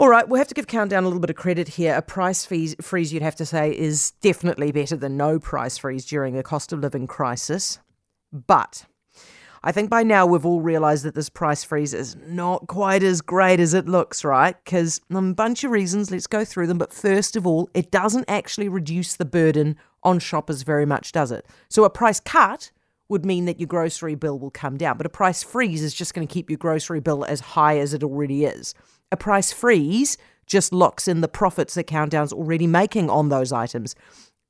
All right, we'll have to give Countdown a little bit of credit here. A price freeze, you'd have to say, is definitely better than no price freeze during a cost of living crisis. But I think by now we've all realised that this price freeze is not quite as great as it looks, right? Because a bunch of reasons, let's go through them. But first of all, it doesn't actually reduce the burden on shoppers very much, does it? So a price cut would mean that your grocery bill will come down, but a price freeze is just going to keep your grocery bill as high as it already is. A price freeze just locks in the profits that Countdown's already making on those items.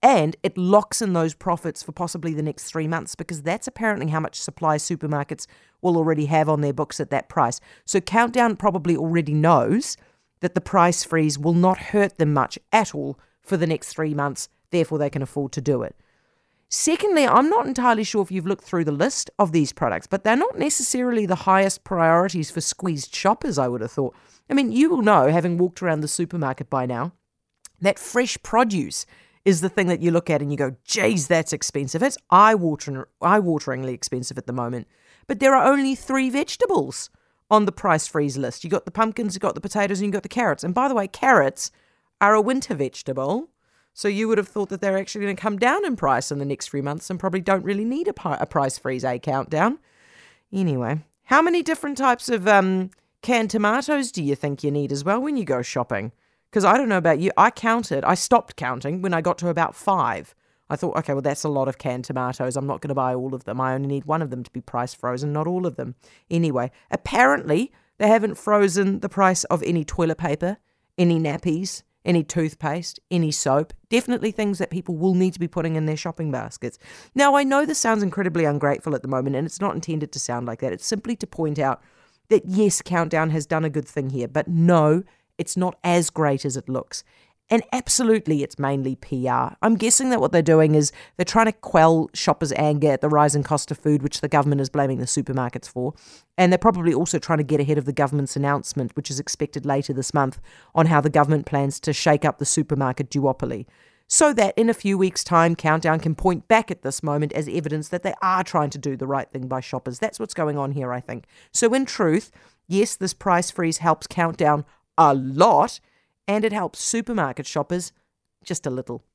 And it locks in those profits for possibly the next three months because that's apparently how much supply supermarkets will already have on their books at that price. So Countdown probably already knows that the price freeze will not hurt them much at all for the next three months, therefore, they can afford to do it. Secondly, I'm not entirely sure if you've looked through the list of these products, but they're not necessarily the highest priorities for squeezed shoppers, I would have thought. I mean, you will know, having walked around the supermarket by now, that fresh produce is the thing that you look at and you go, geez, that's expensive. It's eye-watering, eye-wateringly expensive at the moment. But there are only three vegetables on the price freeze list. You've got the pumpkins, you've got the potatoes, and you've got the carrots. And by the way, carrots are a winter vegetable. So you would have thought that they're actually going to come down in price in the next few months and probably don't really need a, pi- a price freeze a countdown. Anyway, how many different types of um, canned tomatoes do you think you need as well when you go shopping? Because I don't know about you, I counted, I stopped counting when I got to about five. I thought, okay, well, that's a lot of canned tomatoes. I'm not going to buy all of them. I only need one of them to be price frozen, not all of them. Anyway, apparently, they haven't frozen the price of any toilet paper, any nappies, any toothpaste, any soap, definitely things that people will need to be putting in their shopping baskets. Now, I know this sounds incredibly ungrateful at the moment, and it's not intended to sound like that. It's simply to point out that yes, Countdown has done a good thing here, but no, it's not as great as it looks. And absolutely, it's mainly PR. I'm guessing that what they're doing is they're trying to quell shoppers' anger at the rising cost of food, which the government is blaming the supermarkets for. And they're probably also trying to get ahead of the government's announcement, which is expected later this month, on how the government plans to shake up the supermarket duopoly. So that in a few weeks' time, Countdown can point back at this moment as evidence that they are trying to do the right thing by shoppers. That's what's going on here, I think. So, in truth, yes, this price freeze helps Countdown a lot, and it helps supermarket shoppers just a little.